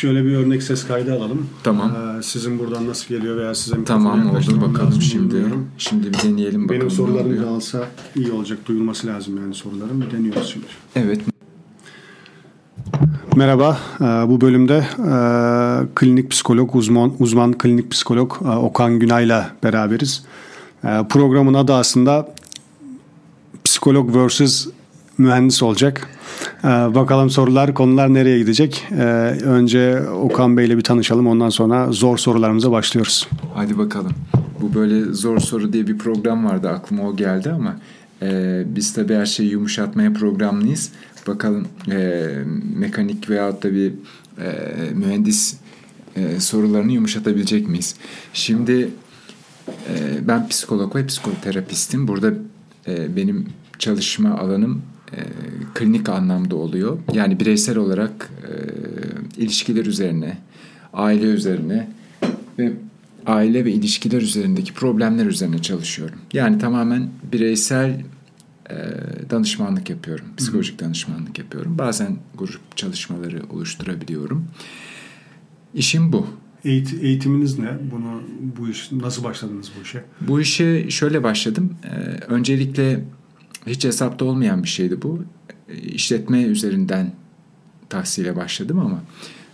şöyle bir örnek ses kaydı alalım. Tamam. Ee, sizin buradan nasıl geliyor veya size Tamam oldu bakalım şimdi. bilmiyorum. Şimdi bir deneyelim bakalım. Benim sorularım da alsa iyi olacak. Duyulması lazım yani sorularım. Deniyoruz şimdi. Evet. Merhaba. Ee, Bu bölümde e, klinik psikolog, uzman uzman klinik psikolog e, Okan Günay'la beraberiz. E, Programın adı aslında psikolog vs. mühendis olacak. E, Bakalım sorular, konular nereye gidecek? E, Önce Okan Bey'le bir tanışalım. Ondan sonra zor sorularımıza başlıyoruz. Hadi bakalım. Bu böyle zor soru diye bir program vardı aklıma o geldi ama e, biz tabii her şeyi yumuşatmaya programlıyız. Bakalım e, mekanik veyahut da bir e, mühendis e, sorularını yumuşatabilecek miyiz? Şimdi e, ben psikolog ve psikoterapistim. Burada e, benim çalışma alanım e, klinik anlamda oluyor. Yani bireysel olarak e, ilişkiler üzerine, aile üzerine ve aile ve ilişkiler üzerindeki problemler üzerine çalışıyorum. Yani tamamen bireysel e, danışmanlık yapıyorum. Psikolojik danışmanlık yapıyorum. Bazen grup çalışmaları oluşturabiliyorum. İşim bu. Eğit- eğitiminiz ne? Bunu bu iş nasıl başladınız bu işe? Bu işe şöyle başladım. Ee, öncelikle hiç hesapta olmayan bir şeydi bu. İşletme üzerinden tahsile başladım ama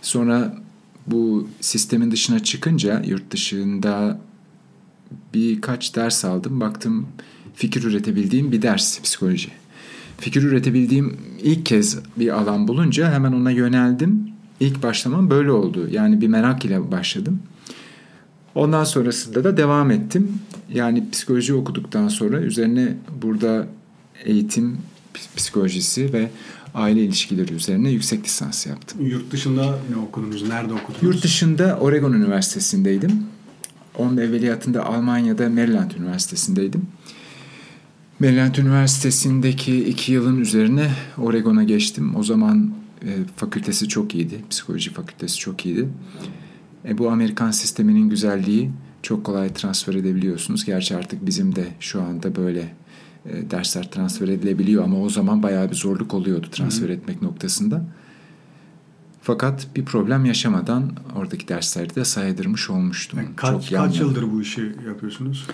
sonra bu sistemin dışına çıkınca yurt dışında birkaç ders aldım. Baktım fikir üretebildiğim bir ders psikoloji. Fikir üretebildiğim ilk kez bir alan bulunca hemen ona yöneldim. İlk başlamam böyle oldu. Yani bir merak ile başladım. Ondan sonrasında da devam ettim. Yani psikoloji okuduktan sonra üzerine burada eğitim psikolojisi ve aile ilişkileri üzerine yüksek lisans yaptım. Yurt dışında ne okudunuz? Nerede okudunuz? Yurt dışında Oregon Üniversitesi'ndeydim. Onun evveliyatında Almanya'da Maryland Üniversitesi'ndeydim. Maryland Üniversitesi'ndeki iki yılın üzerine Oregon'a geçtim. O zaman e, fakültesi çok iyiydi. Psikoloji fakültesi çok iyiydi. E, bu Amerikan sisteminin güzelliği çok kolay transfer edebiliyorsunuz. Gerçi artık bizim de şu anda böyle e, dersler transfer edilebiliyor ama o zaman bayağı bir zorluk oluyordu transfer etmek noktasında. Fakat bir problem yaşamadan oradaki dersleri de saydırmış olmuştum. Yani kaç, Çok kaç yıldır bu işi yapıyorsunuz?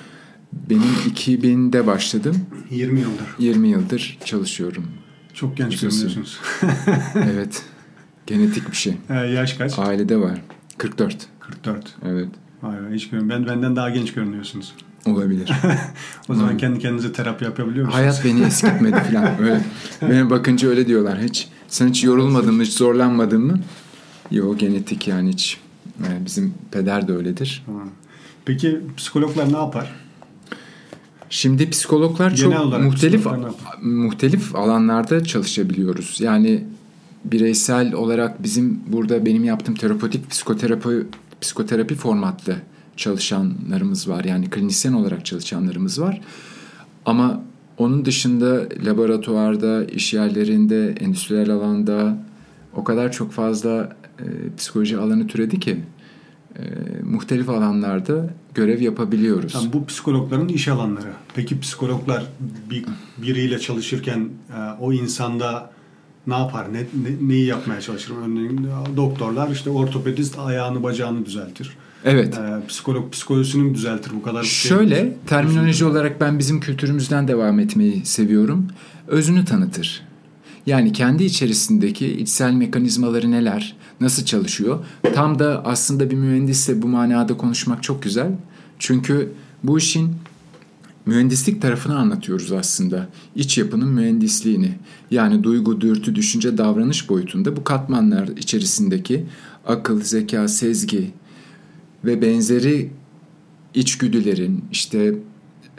Benim 2000'de başladım. 20 yıldır. 20 yıldır çalışıyorum. Çok genç görünüyorsunuz. Evet. Genetik bir şey. Ee, yaş kaç? Ailede var. 44. 44. Evet. Vay be, hiç görün. Ben benden daha genç görünüyorsunuz. Olabilir. O zaman kendi kendinize terapi yapabiliyor musunuz? Hayat beni eskitmedi falan. Öyle. Bana bakınca öyle diyorlar. Hiç sen hiç yorulmadın mı, hiç zorlanmadın mı? Yok genetik yani hiç. Yani bizim peder de öyledir. Peki psikologlar ne yapar? Şimdi psikologlar Genel çok muhtelif muhtelif alanlarda çalışabiliyoruz. Yani bireysel olarak bizim burada benim yaptığım terapötik psikoterapi psikoterapi formatlı çalışanlarımız var. Yani klinisyen olarak çalışanlarımız var. Ama onun dışında laboratuvarda, iş yerlerinde, endüstriyel alanda o kadar çok fazla e, psikoloji alanı türedi ki e, muhtelif alanlarda görev yapabiliyoruz. Tamam, bu psikologların iş alanları. Peki psikologlar bir, biriyle çalışırken e, o insanda ne yapar? Ne, ne- neyi yapmaya çalışır? Örneğin doktorlar işte ortopedist ayağını bacağını düzeltir. Evet. E, psikolog psikolojisini mi düzeltir bu kadar? şey- Şöyle terminoloji olarak ben bizim kültürümüzden devam etmeyi seviyorum. Özünü tanıtır. Yani kendi içerisindeki içsel mekanizmaları neler, nasıl çalışıyor? Tam da aslında bir mühendisse bu manada konuşmak çok güzel. Çünkü bu işin mühendislik tarafını anlatıyoruz aslında. İç yapının mühendisliğini. Yani duygu, dürtü, düşünce, davranış boyutunda bu katmanlar içerisindeki akıl, zeka, sezgi ve benzeri içgüdülerin işte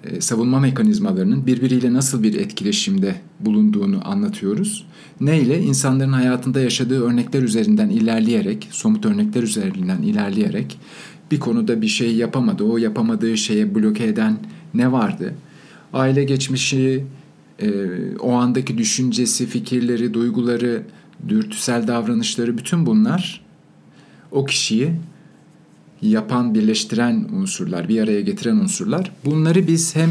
e, savunma mekanizmalarının birbiriyle nasıl bir etkileşimde bulunduğunu anlatıyoruz. Neyle? İnsanların hayatında yaşadığı örnekler üzerinden ilerleyerek, somut örnekler üzerinden ilerleyerek bir konuda bir şey yapamadı. O yapamadığı şeye bloke eden ne vardı? Aile geçmişi, e, o andaki düşüncesi, fikirleri, duyguları, dürtüsel davranışları bütün bunlar o kişiyi yapan, birleştiren unsurlar, bir araya getiren unsurlar. Bunları biz hem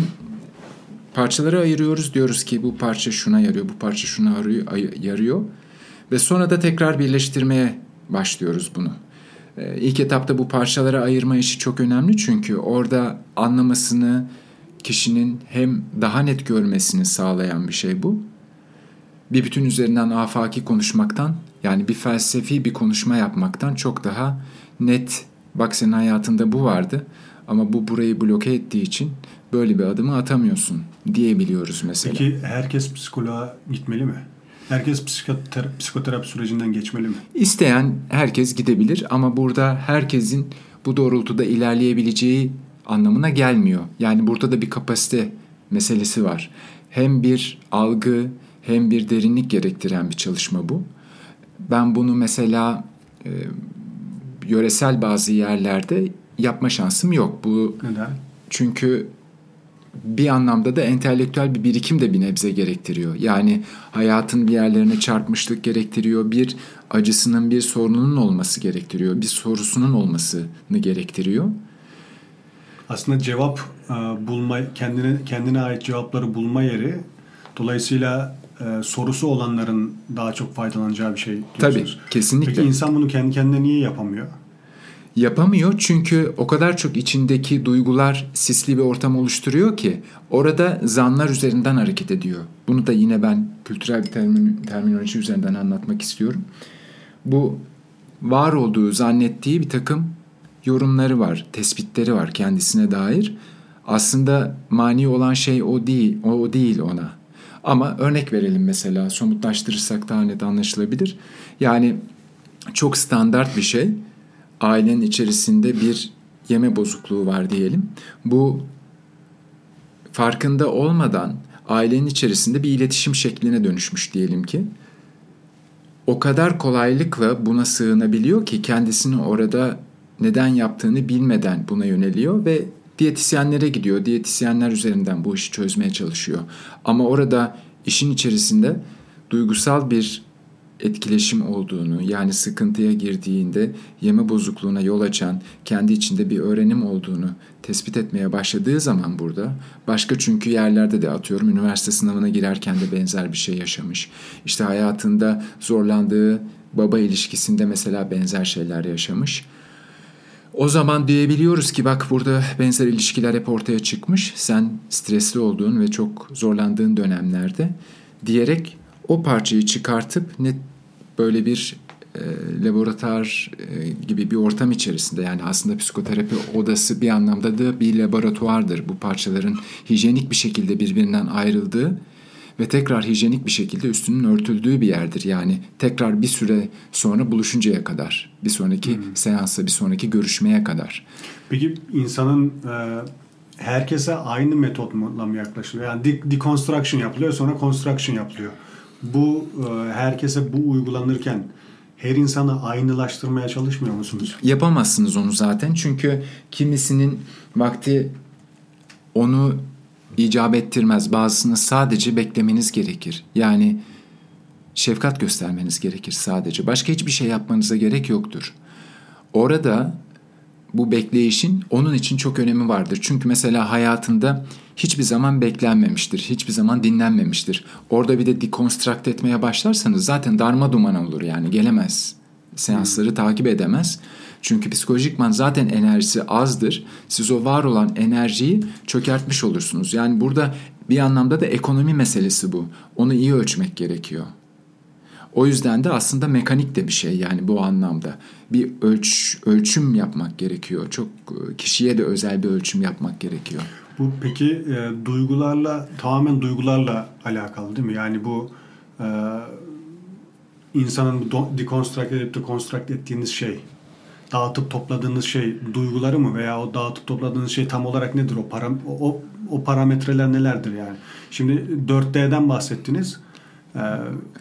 parçalara ayırıyoruz. Diyoruz ki bu parça şuna yarıyor, bu parça şuna yarıyor. Ve sonra da tekrar birleştirmeye başlıyoruz bunu. Ee, ilk etapta bu parçalara ayırma işi çok önemli çünkü orada anlamasını kişinin hem daha net görmesini sağlayan bir şey bu. Bir bütün üzerinden afaki konuşmaktan yani bir felsefi bir konuşma yapmaktan çok daha net bak senin hayatında bu vardı ama bu burayı bloke ettiği için böyle bir adımı atamıyorsun diyebiliyoruz mesela. Peki herkes psikoloğa gitmeli mi? Herkes psikoterapi, psikoterapi sürecinden geçmeli mi? İsteyen herkes gidebilir ama burada herkesin bu doğrultuda ilerleyebileceği anlamına gelmiyor. Yani burada da bir kapasite meselesi var. Hem bir algı hem bir derinlik gerektiren bir çalışma bu. Ben bunu mesela yöresel bazı yerlerde yapma şansım yok. Bu Neden? Çünkü bir anlamda da entelektüel bir birikim de bir nebze gerektiriyor. Yani hayatın bir yerlerine çarpmışlık gerektiriyor. Bir acısının, bir sorununun olması gerektiriyor. Bir sorusunun olmasını gerektiriyor. Aslında cevap e, bulma, kendine kendine ait cevapları bulma yeri dolayısıyla e, sorusu olanların daha çok faydalanacağı bir şey diyorsunuz. Tabii, kesinlikle. Peki insan bunu kendi kendine niye yapamıyor? Yapamıyor çünkü o kadar çok içindeki duygular sisli bir ortam oluşturuyor ki orada zanlar üzerinden hareket ediyor. Bunu da yine ben kültürel bir termin, terminoloji üzerinden anlatmak istiyorum. Bu var olduğu zannettiği bir takım yorumları var, tespitleri var kendisine dair. Aslında mani olan şey o değil, o değil ona. Ama örnek verelim mesela somutlaştırırsak daha net anlaşılabilir. Yani çok standart bir şey ailenin içerisinde bir yeme bozukluğu var diyelim. Bu farkında olmadan ailenin içerisinde bir iletişim şekline dönüşmüş diyelim ki. O kadar kolaylıkla buna sığınabiliyor ki kendisini orada neden yaptığını bilmeden buna yöneliyor ve diyetisyenlere gidiyor. Diyetisyenler üzerinden bu işi çözmeye çalışıyor. Ama orada işin içerisinde duygusal bir etkileşim olduğunu yani sıkıntıya girdiğinde yeme bozukluğuna yol açan kendi içinde bir öğrenim olduğunu tespit etmeye başladığı zaman burada başka çünkü yerlerde de atıyorum üniversite sınavına girerken de benzer bir şey yaşamış. İşte hayatında zorlandığı baba ilişkisinde mesela benzer şeyler yaşamış. O zaman diyebiliyoruz ki bak burada benzer ilişkiler hep ortaya çıkmış. Sen stresli olduğun ve çok zorlandığın dönemlerde diyerek o parçayı çıkartıp net böyle bir e, laboratuvar e, gibi bir ortam içerisinde yani aslında psikoterapi odası bir anlamda da bir laboratuvardır. Bu parçaların hijyenik bir şekilde birbirinden ayrıldığı ve tekrar hijyenik bir şekilde üstünün örtüldüğü bir yerdir. Yani tekrar bir süre sonra buluşuncaya kadar, bir sonraki hmm. seansa, bir sonraki görüşmeye kadar. Peki insanın e, herkese aynı metotla mı yaklaşılıyor? Yani de- deconstruction yapılıyor sonra construction yapılıyor bu e, herkese bu uygulanırken her insanı aynılaştırmaya çalışmıyor musunuz? Yapamazsınız onu zaten çünkü kimisinin vakti onu icap ettirmez. Bazısını sadece beklemeniz gerekir. Yani şefkat göstermeniz gerekir sadece. Başka hiçbir şey yapmanıza gerek yoktur. Orada bu bekleyişin onun için çok önemi vardır. Çünkü mesela hayatında hiçbir zaman beklenmemiştir, hiçbir zaman dinlenmemiştir. Orada bir de dekonstrakt etmeye başlarsanız zaten darma duman olur yani gelemez. Seansları hmm. takip edemez. Çünkü psikolojikman zaten enerjisi azdır. Siz o var olan enerjiyi çökertmiş olursunuz. Yani burada bir anlamda da ekonomi meselesi bu. Onu iyi ölçmek gerekiyor. O yüzden de aslında mekanik de bir şey yani bu anlamda. Bir ölç ölçüm yapmak gerekiyor. Çok e, kişiye de özel bir ölçüm yapmak gerekiyor. Bu peki e, duygularla tamamen duygularla alakalı değil mi? Yani bu e, insanın dekonstrakt edip dekonstrakt ettiğiniz şey dağıtıp topladığınız şey duyguları mı veya o dağıtıp topladığınız şey tam olarak nedir o param o, o parametreler nelerdir yani? Şimdi 4D'den bahsettiniz. Ee,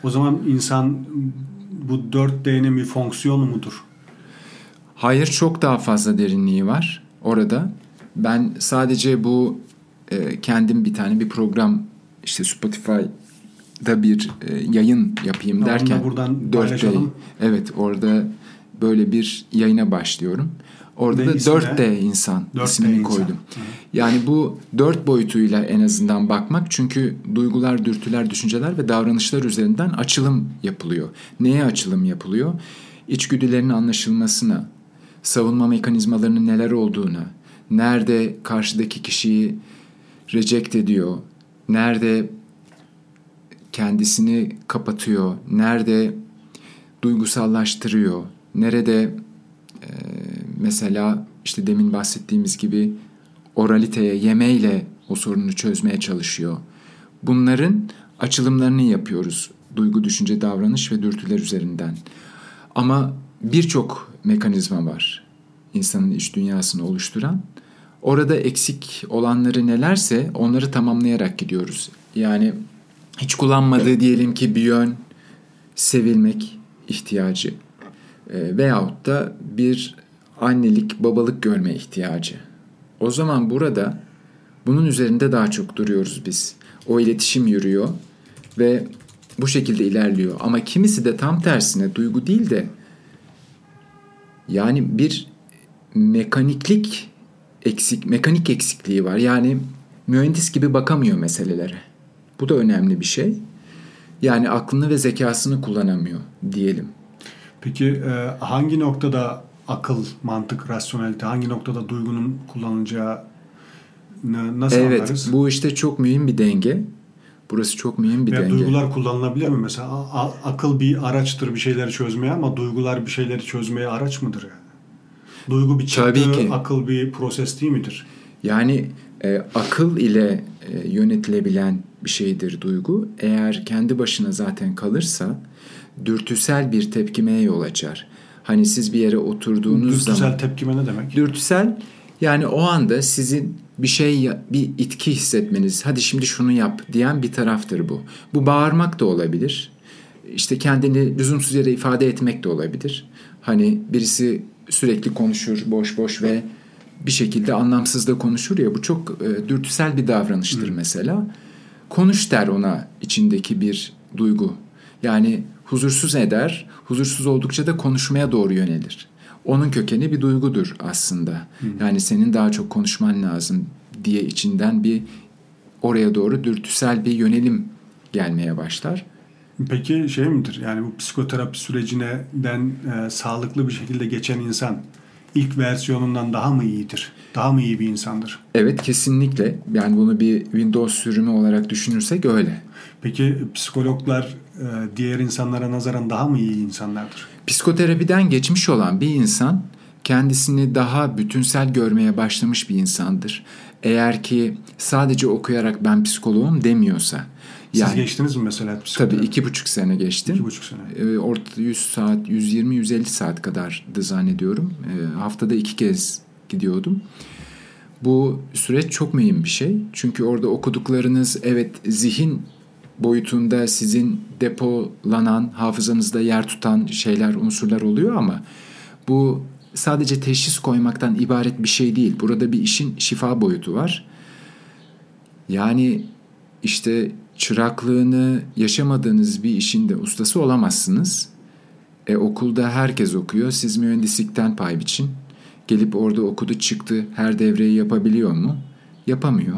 o zaman insan bu 4D'nin bir fonksiyonu mudur? Hayır çok daha fazla derinliği var orada. Ben sadece bu e, kendim bir tane bir program işte Spotify'da bir e, yayın yapayım derken buradan 4D, evet orada böyle bir yayına başlıyorum. Orada da 4D insan 4D ismini insan. koydum. Hı. Yani bu dört boyutuyla en azından bakmak çünkü duygular, dürtüler, düşünceler ve davranışlar üzerinden açılım yapılıyor. Neye açılım yapılıyor? içgüdülerinin anlaşılmasına, savunma mekanizmalarının neler olduğuna, nerede karşıdaki kişiyi reject ediyor, nerede kendisini kapatıyor, nerede duygusallaştırıyor, nerede e, mesela işte demin bahsettiğimiz gibi oraliteye, yemeyle o sorunu çözmeye çalışıyor. Bunların açılımlarını yapıyoruz duygu, düşünce, davranış ve dürtüler üzerinden. Ama birçok mekanizma var insanın iç dünyasını oluşturan. Orada eksik olanları nelerse onları tamamlayarak gidiyoruz. Yani hiç kullanmadığı diyelim ki bir yön sevilmek ihtiyacı e, veyahut da bir annelik, babalık görme ihtiyacı. O zaman burada bunun üzerinde daha çok duruyoruz biz. O iletişim yürüyor ve bu şekilde ilerliyor. Ama kimisi de tam tersine duygu değil de yani bir mekaniklik eksik, mekanik eksikliği var. Yani mühendis gibi bakamıyor meselelere. Bu da önemli bir şey. Yani aklını ve zekasını kullanamıyor diyelim. Peki e, hangi noktada akıl, mantık, rasyonelite, hangi noktada duygunun kullanılacağı nasıl evet, anlarız? Evet, bu işte çok mühim bir denge. Burası çok mühim bir Veya denge. Duygular kullanılabilir mi? Mesela akıl bir araçtır bir şeyleri çözmeye ama duygular bir şeyleri çözmeye araç mıdır yani? Duygu bir çıktı, Tabii ki. akıl bir proses değil midir? Yani e, akıl ile e, yönetilebilen bir şeydir duygu. Eğer kendi başına zaten kalırsa dürtüsel bir tepkimeye yol açar. Hani siz bir yere oturduğunuz dürtüsel zaman... Dürtüsel tepkime ne demek? Dürtüsel yani o anda sizin bir şey bir itki hissetmeniz hadi şimdi şunu yap diyen bir taraftır bu. Bu bağırmak da olabilir. İşte kendini lüzumsuz yere ifade etmek de olabilir. Hani birisi sürekli konuşur boş boş ve bir şekilde anlamsız da konuşur ya bu çok e, dürtüsel bir davranıştır Hı. mesela. Konuş der ona içindeki bir duygu. Yani huzursuz eder, huzursuz oldukça da konuşmaya doğru yönelir. Onun kökeni bir duygudur aslında. Hı. Yani senin daha çok konuşman lazım diye içinden bir oraya doğru dürtüsel bir yönelim gelmeye başlar. Peki şey midir? Yani bu psikoterapi sürecine ben e, sağlıklı bir şekilde geçen insan ilk versiyonundan daha mı iyidir? Daha mı iyi bir insandır? Evet kesinlikle. Yani bunu bir Windows sürümü olarak düşünürsek öyle. Peki psikologlar diğer insanlara nazaran daha mı iyi insanlardır? Psikoterapiden geçmiş olan bir insan kendisini daha bütünsel görmeye başlamış bir insandır. Eğer ki sadece okuyarak ben psikoloğum demiyorsa. Yani, Siz geçtiniz mi mesela psikoterapi? Tabii iki buçuk sene geçtim. İki buçuk sene. E, orta 100 saat, 120-150 saat kadardı zannediyorum. E, haftada iki kez gidiyordum. Bu süreç çok mühim bir şey. Çünkü orada okuduklarınız evet zihin boyutunda sizin depolanan, hafızanızda yer tutan şeyler, unsurlar oluyor ama bu sadece teşhis koymaktan ibaret bir şey değil. Burada bir işin şifa boyutu var. Yani işte çıraklığını yaşamadığınız bir işin de ustası olamazsınız. E okulda herkes okuyor. Siz mühendislikten pay biçin. Gelip orada okudu çıktı her devreyi yapabiliyor mu? Yapamıyor.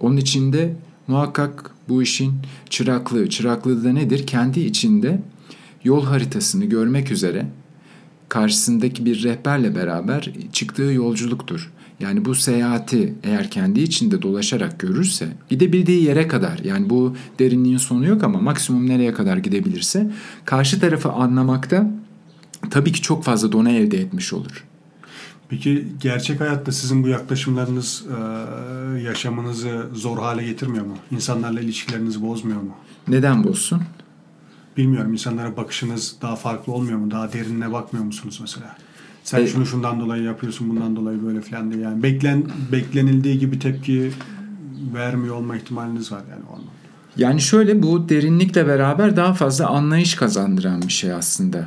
Onun içinde muhakkak bu işin çıraklığı. Çıraklığı da nedir? Kendi içinde yol haritasını görmek üzere karşısındaki bir rehberle beraber çıktığı yolculuktur. Yani bu seyahati eğer kendi içinde dolaşarak görürse gidebildiği yere kadar yani bu derinliğin sonu yok ama maksimum nereye kadar gidebilirse karşı tarafı anlamakta tabii ki çok fazla dona elde etmiş olur. Peki gerçek hayatta sizin bu yaklaşımlarınız e, yaşamınızı zor hale getirmiyor mu? İnsanlarla ilişkilerinizi bozmuyor mu? Neden bozsun? Bilmiyorum insanlara bakışınız daha farklı olmuyor mu? Daha derinine bakmıyor musunuz mesela? Sen e, şunu şundan dolayı yapıyorsun, bundan dolayı böyle falan diye. Yani beklen beklenildiği gibi tepki vermiyor olma ihtimaliniz var yani ondan. Yani şöyle bu derinlikle beraber daha fazla anlayış kazandıran bir şey aslında.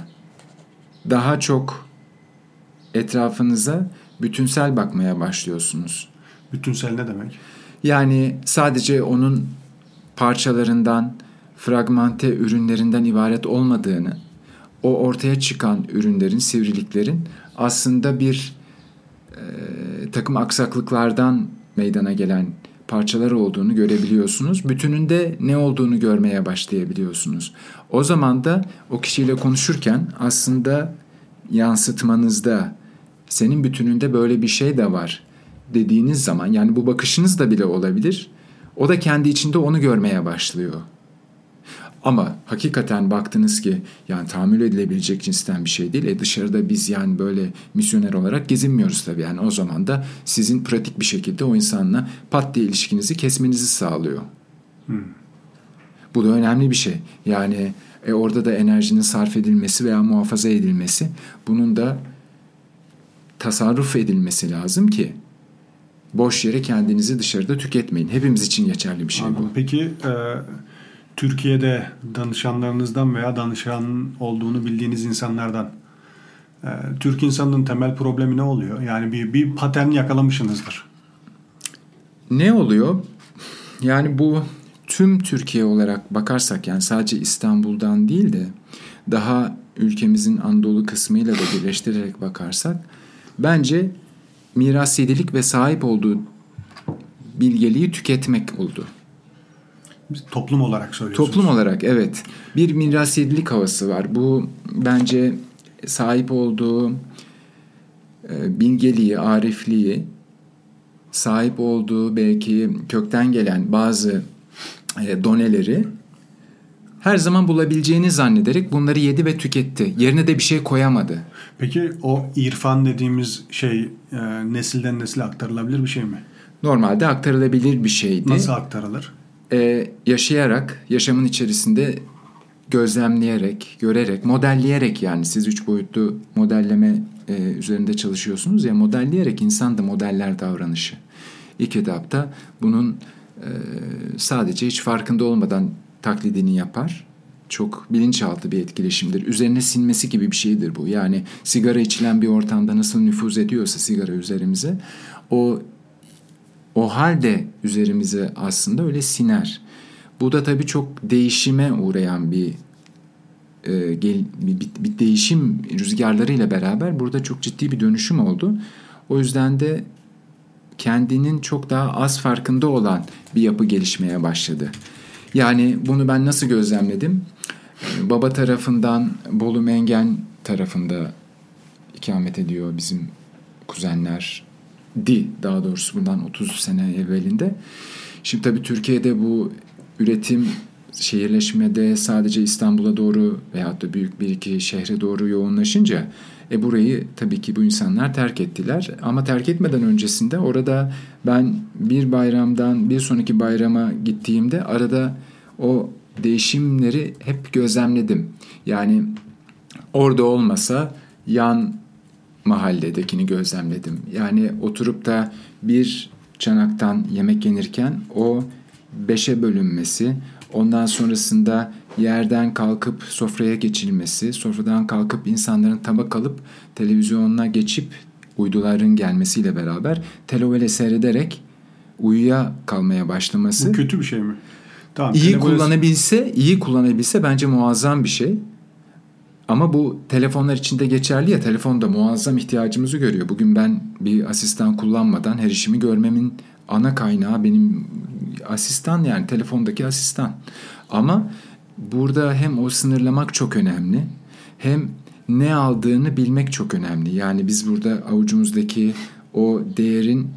Daha çok etrafınıza bütünsel bakmaya başlıyorsunuz. Bütünsel ne demek? Yani sadece onun parçalarından, fragmente ürünlerinden ibaret olmadığını, o ortaya çıkan ürünlerin, sivriliklerin aslında bir e, takım aksaklıklardan meydana gelen parçalar olduğunu görebiliyorsunuz. Bütününde ne olduğunu görmeye başlayabiliyorsunuz. O zaman da o kişiyle konuşurken aslında yansıtmanızda senin bütününde böyle bir şey de var dediğiniz zaman yani bu bakışınız da bile olabilir. O da kendi içinde onu görmeye başlıyor. Ama hakikaten baktınız ki yani tahammül edilebilecek cinsten bir şey değil. E dışarıda biz yani böyle misyoner olarak gezinmiyoruz tabii. Yani o zaman da sizin pratik bir şekilde o insanla pat diye ilişkinizi kesmenizi sağlıyor. Hmm. Bu da önemli bir şey. Yani e, orada da enerjinin sarf edilmesi veya muhafaza edilmesi bunun da tasarruf edilmesi lazım ki boş yere kendinizi dışarıda tüketmeyin. Hepimiz için geçerli bir şey Anladım. bu. Peki e, Türkiye'de danışanlarınızdan veya danışan olduğunu bildiğiniz insanlardan e, Türk insanının temel problemi ne oluyor? Yani bir, bir patern yakalamışsınızdır. Ne oluyor? Yani bu tüm Türkiye olarak bakarsak yani sadece İstanbul'dan değil de daha ülkemizin Anadolu kısmıyla da birleştirerek bakarsak bence miras yedilik ve sahip olduğu bilgeliği tüketmek oldu. Toplum olarak söylüyorsunuz. Toplum olarak evet. Bir miras yedilik havası var. Bu bence sahip olduğu e, bilgeliği, arifliği, sahip olduğu belki kökten gelen bazı e, doneleri her zaman bulabileceğini zannederek bunları yedi ve tüketti. Yerine de bir şey koyamadı. Peki o irfan dediğimiz şey e, nesilden nesile aktarılabilir bir şey mi? Normalde aktarılabilir bir şeydi. Nasıl aktarılır? Ee, yaşayarak, yaşamın içerisinde gözlemleyerek, görerek, modelleyerek yani siz üç boyutlu modelleme e, üzerinde çalışıyorsunuz ya modelleyerek insan da modeller davranışı. İlk etapta bunun e, sadece hiç farkında olmadan taklidini yapar. Çok bilinçaltı bir etkileşimdir. Üzerine sinmesi gibi bir şeydir bu. Yani sigara içilen bir ortamda nasıl nüfuz ediyorsa sigara üzerimize o o halde üzerimize aslında öyle siner. Bu da tabii çok değişime uğrayan bir e, gel, bir, bir değişim rüzgarlarıyla beraber burada çok ciddi bir dönüşüm oldu. O yüzden de kendinin çok daha az farkında olan bir yapı gelişmeye başladı. Yani bunu ben nasıl gözlemledim? Baba tarafından Bolu Mengen tarafında ikamet ediyor bizim kuzenler di daha doğrusu bundan 30 sene evvelinde. Şimdi tabii Türkiye'de bu üretim şehirleşmede sadece İstanbul'a doğru veyahut da büyük bir iki şehre doğru yoğunlaşınca e burayı tabii ki bu insanlar terk ettiler. Ama terk etmeden öncesinde orada ben bir bayramdan bir sonraki bayrama gittiğimde arada o değişimleri hep gözlemledim. Yani orada olmasa yan mahalledekini gözlemledim. Yani oturup da bir çanaktan yemek yenirken o beşe bölünmesi, ondan sonrasında yerden kalkıp sofraya geçilmesi, sofradan kalkıp insanların tabak alıp televizyonuna geçip uyduların gelmesiyle beraber telovele seyrederek uyuya kalmaya başlaması. Bu kötü bir şey mi? Tamam, iyi televole... kullanabilse, iyi kullanabilse bence muazzam bir şey. Ama bu telefonlar içinde geçerli ya telefonda muazzam ihtiyacımızı görüyor. Bugün ben bir asistan kullanmadan her işimi görmemin ana kaynağı benim asistan yani telefondaki asistan. Ama burada hem o sınırlamak çok önemli hem ne aldığını bilmek çok önemli. Yani biz burada avucumuzdaki o değerin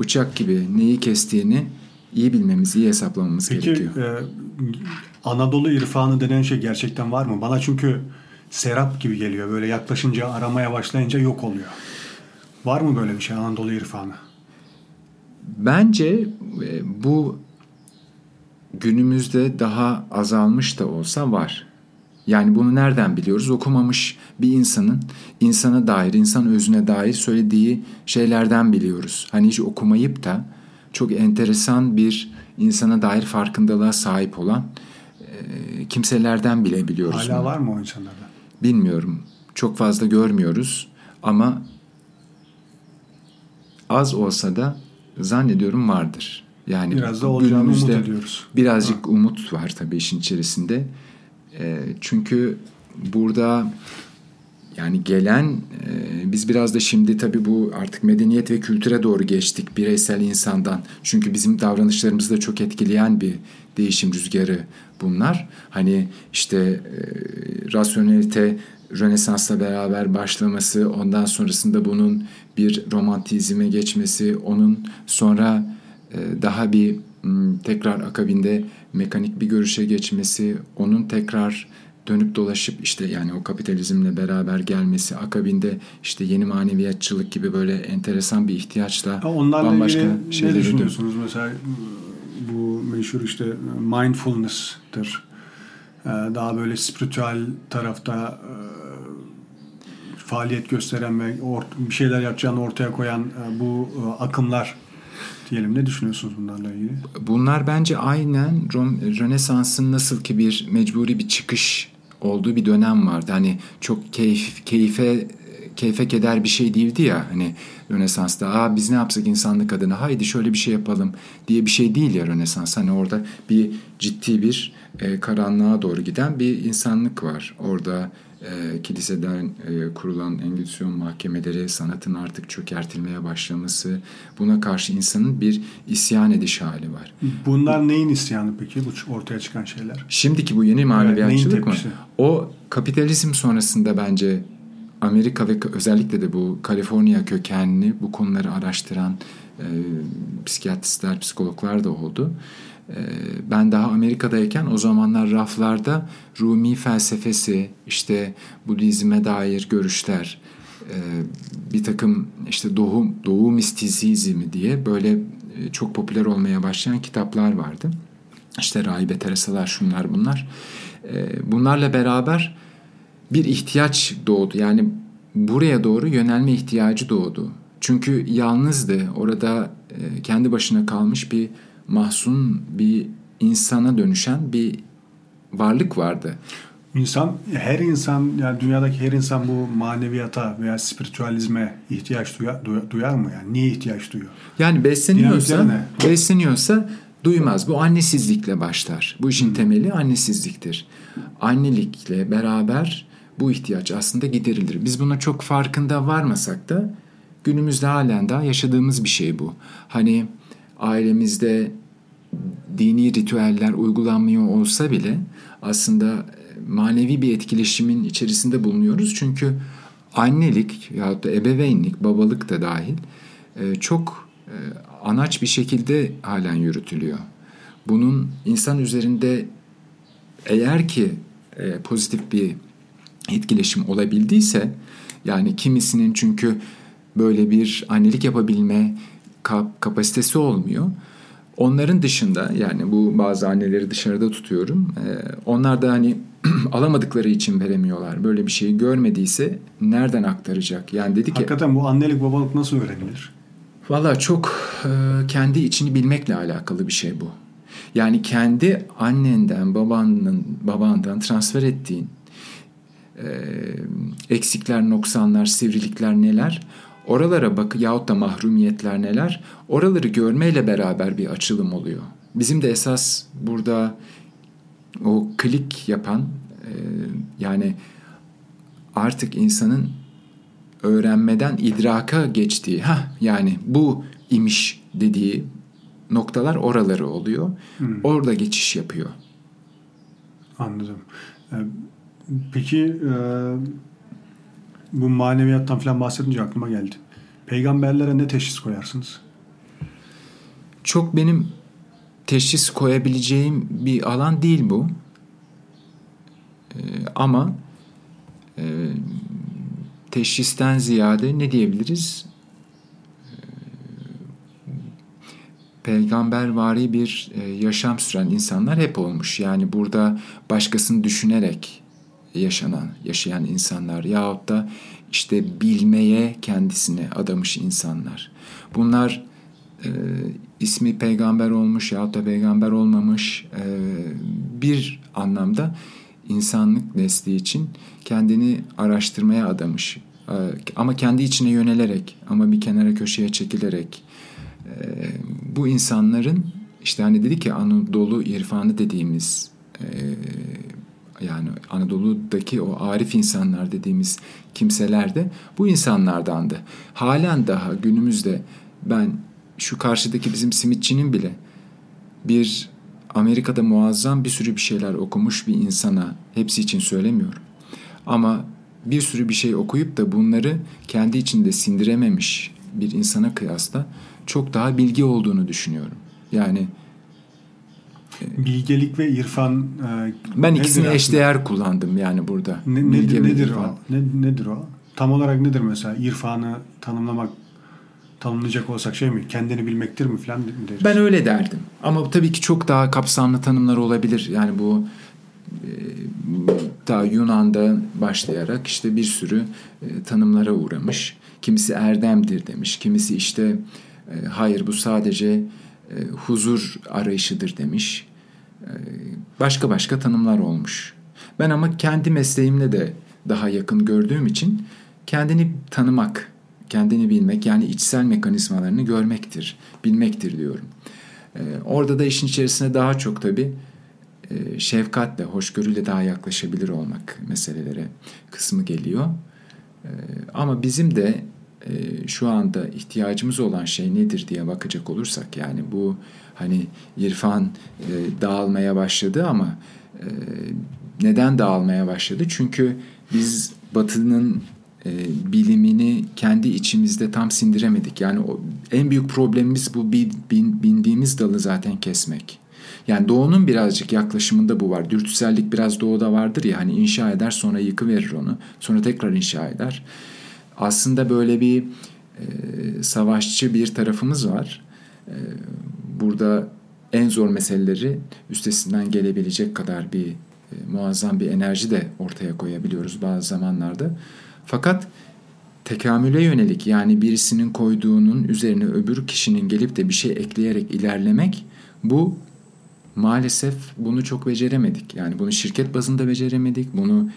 bıçak gibi neyi kestiğini iyi bilmemiz, iyi hesaplamamız Peki, gerekiyor. Peki Anadolu irfanı denen şey gerçekten var mı? Bana çünkü serap gibi geliyor. Böyle yaklaşınca, aramaya başlayınca yok oluyor. Var mı böyle bir şey Anadolu irfanı? Bence e, bu günümüzde daha azalmış da olsa var. Yani bunu nereden biliyoruz? Okumamış bir insanın insana dair, insan özüne dair söylediği şeylerden biliyoruz. Hani hiç okumayıp da çok enteresan bir insana dair farkındalığa sahip olan e, kimselerden bile biliyoruz. Hala bunu. var mı o insanlarda? Bilmiyorum. Çok fazla görmüyoruz ama az olsa da zannediyorum vardır. Yani biraz da olacağını umut ediyoruz. Birazcık ha. umut var tabii işin içerisinde. E, çünkü burada yani gelen e, biz biraz da şimdi tabii bu artık medeniyet ve kültüre doğru geçtik bireysel insandan. Çünkü bizim davranışlarımızı da çok etkileyen bir değişim rüzgarı bunlar. Hani işte e, rasyonelite Rönesans'la beraber başlaması, ondan sonrasında bunun bir romantizme geçmesi, onun sonra e, daha bir tekrar akabinde mekanik bir görüşe geçmesi, onun tekrar dönüp dolaşıp işte yani o kapitalizmle beraber gelmesi akabinde işte yeni maneviyatçılık gibi böyle enteresan bir ihtiyaçla Onlarla bambaşka şeyleri ne düşünüyorsunuz? Dön- Mesela bu meşhur işte mindfulness'tır. Ee, daha böyle spiritüel tarafta e, faaliyet gösteren ve bir şeyler yapacağını ortaya koyan e, bu e, akımlar diyelim. Ne düşünüyorsunuz bunlarla ilgili? Bunlar bence aynen Rönesans'ın nasıl ki bir mecburi bir çıkış olduğu bir dönem vardı. Hani çok keyif, keyfe keyfe keder bir şey değildi ya hani Rönesans'ta Aa, biz ne yapsak insanlık adına haydi şöyle bir şey yapalım diye bir şey değil ya Rönesans. Hani orada bir ciddi bir e, karanlığa doğru giden bir insanlık var. Orada e, kiliseden e, kurulan Engizisyon mahkemeleri, sanatın artık çökertilmeye başlaması, buna karşı insanın bir isyan ediş hali var. Bunlar neyin isyanı peki bu ortaya çıkan şeyler? Şimdiki bu yeni maneviyatçılık evet, mı? O kapitalizm sonrasında bence Amerika ve özellikle de bu Kaliforniya kökenli bu konuları araştıran e, psikiyatristler, psikologlar da oldu. E, ben daha Amerika'dayken o zamanlar raflarda Rumi felsefesi, işte Budizme dair görüşler, e, bir takım işte Doğu, Doğu mistizizmi diye böyle e, çok popüler olmaya başlayan kitaplar vardı. İşte Rahibe Teresalar şunlar bunlar. E, bunlarla beraber bir ihtiyaç doğdu. Yani buraya doğru yönelme ihtiyacı doğdu. Çünkü yalnızdı. Orada e, kendi başına kalmış bir mahzun bir insana dönüşen bir varlık vardı. İnsan, her insan yani dünyadaki her insan bu maneviyata veya spiritüalizme ihtiyaç duyar, duyar mı yani? Niye ihtiyaç duyuyor? Yani besleniyorsa, besleniyorsa duymaz. Bu annesizlikle başlar. Bu işin hmm. temeli annesizliktir. Annelikle beraber bu ihtiyaç aslında giderilir. Biz buna çok farkında varmasak da günümüzde halen daha yaşadığımız bir şey bu. Hani ailemizde dini ritüeller uygulanmıyor olsa bile aslında manevi bir etkileşimin içerisinde bulunuyoruz. Çünkü annelik ya da ebeveynlik, babalık da dahil e, çok e, anaç bir şekilde halen yürütülüyor. Bunun insan üzerinde eğer ki e, pozitif bir etkileşim olabildiyse yani kimisinin çünkü böyle bir annelik yapabilme kap kapasitesi olmuyor. Onların dışında yani bu bazı anneleri dışarıda tutuyorum. Ee, onlar da hani alamadıkları için veremiyorlar. Böyle bir şeyi görmediyse nereden aktaracak? Yani dedi ki Hakikaten bu annelik babalık nasıl öğrenilir? Valla çok e, kendi içini bilmekle alakalı bir şey bu. Yani kendi annenden, babanın, babandan transfer ettiğin eksikler, noksanlar, sivrilikler neler? Oralara bak yahut da mahrumiyetler neler? Oraları görmeyle beraber bir açılım oluyor. Bizim de esas burada o klik yapan e, yani artık insanın öğrenmeden idraka geçtiği ha yani bu imiş dediği noktalar oraları oluyor. Hmm. Orada geçiş yapıyor. Anladım. E, peki e, bu maneviyattan falan bahsedince aklıma geldi. Peygamberlere ne teşhis koyarsınız? Çok benim teşhis koyabileceğim bir alan değil bu. Ee, ama e, teşhisten ziyade ne diyebiliriz? Ee, peygambervari bir e, yaşam süren insanlar hep olmuş. Yani burada başkasını düşünerek yaşanan, yaşayan insanlar yahut da işte bilmeye kendisini adamış insanlar. Bunlar e, ismi peygamber olmuş yahut da peygamber olmamış e, bir anlamda insanlık nesli için kendini araştırmaya adamış. E, ama kendi içine yönelerek ama bir kenara köşeye çekilerek e, bu insanların işte hani dedik ya Anadolu irfanı dediğimiz e, yani Anadolu'daki o arif insanlar dediğimiz kimseler de bu insanlardandı. Halen daha günümüzde ben şu karşıdaki bizim simitçinin bile bir Amerika'da muazzam bir sürü bir şeyler okumuş bir insana hepsi için söylemiyorum. Ama bir sürü bir şey okuyup da bunları kendi içinde sindirememiş bir insana kıyasla çok daha bilgi olduğunu düşünüyorum. Yani bilgelik ve irfan e, ben ikisini eşdeğer kullandım yani burada. Ne, nedir nedir o? Ne, nedir o? Tam olarak nedir mesela irfanı tanımlamak tanımlayacak olsak şey mi? Kendini bilmektir mi falan deriz? Ben öyle derdim. Ama tabii ki çok daha kapsamlı tanımlar olabilir. Yani bu e, daha Yunan'da başlayarak işte bir sürü e, tanımlara uğramış. Kimisi erdemdir demiş. Kimisi işte e, hayır bu sadece huzur arayışıdır demiş. Başka başka tanımlar olmuş. Ben ama kendi mesleğimle de daha yakın gördüğüm için kendini tanımak kendini bilmek yani içsel mekanizmalarını görmektir, bilmektir diyorum. E, orada da işin içerisine daha çok tabii e, şefkatle, hoşgörüyle daha yaklaşabilir olmak meselelere kısmı geliyor. E, ama bizim de e, şu anda ihtiyacımız olan şey nedir diye bakacak olursak yani bu hani irfan e, dağılmaya başladı ama e, neden dağılmaya başladı? Çünkü biz Batı'nın e, bilimini kendi içimizde tam sindiremedik. Yani o, en büyük problemimiz bu bin, bin, bindiğimiz dalı zaten kesmek. Yani doğunun birazcık yaklaşımında bu var. Dürtüsellik biraz doğuda vardır ya hani inşa eder sonra yıkıverir onu. Sonra tekrar inşa eder. Aslında böyle bir e, savaşçı bir tarafımız var. E, burada en zor meseleleri üstesinden gelebilecek kadar bir e, muazzam bir enerji de ortaya koyabiliyoruz bazı zamanlarda. Fakat tekamüle yönelik yani birisinin koyduğunun üzerine öbür kişinin gelip de bir şey ekleyerek ilerlemek bu maalesef bunu çok beceremedik. Yani bunu şirket bazında beceremedik. Bunu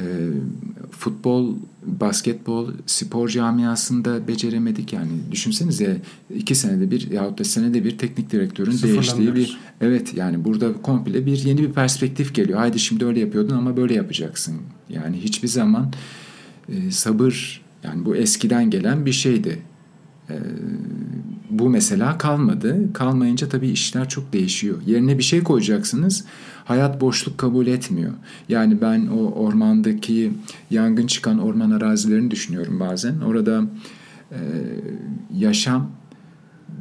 e, futbol, basketbol, spor camiasında beceremedik. Yani düşünsenize iki senede bir yahut da senede bir teknik direktörün değiştiği bir evet yani burada komple bir yeni bir perspektif geliyor. Haydi şimdi öyle yapıyordun ama böyle yapacaksın. Yani hiçbir zaman e, sabır yani bu eskiden gelen bir şeydi. E, bu mesela kalmadı. Kalmayınca tabii işler çok değişiyor. Yerine bir şey koyacaksınız. Hayat boşluk kabul etmiyor. Yani ben o ormandaki yangın çıkan orman arazilerini düşünüyorum bazen. Orada e, yaşam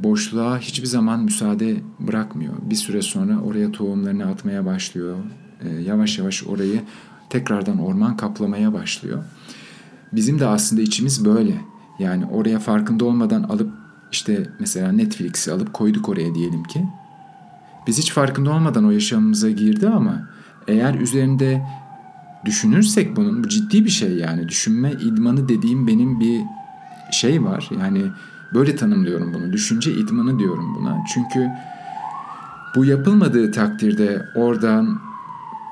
boşluğa hiçbir zaman müsaade bırakmıyor. Bir süre sonra oraya tohumlarını atmaya başlıyor. E, yavaş yavaş orayı tekrardan orman kaplamaya başlıyor. Bizim de aslında içimiz böyle. Yani oraya farkında olmadan alıp işte mesela Netflix'i alıp koyduk oraya diyelim ki. Biz hiç farkında olmadan o yaşamımıza girdi ama eğer üzerinde düşünürsek bunun bu ciddi bir şey yani düşünme idmanı dediğim benim bir şey var. Yani böyle tanımlıyorum bunu. Düşünce idmanı diyorum buna. Çünkü bu yapılmadığı takdirde oradan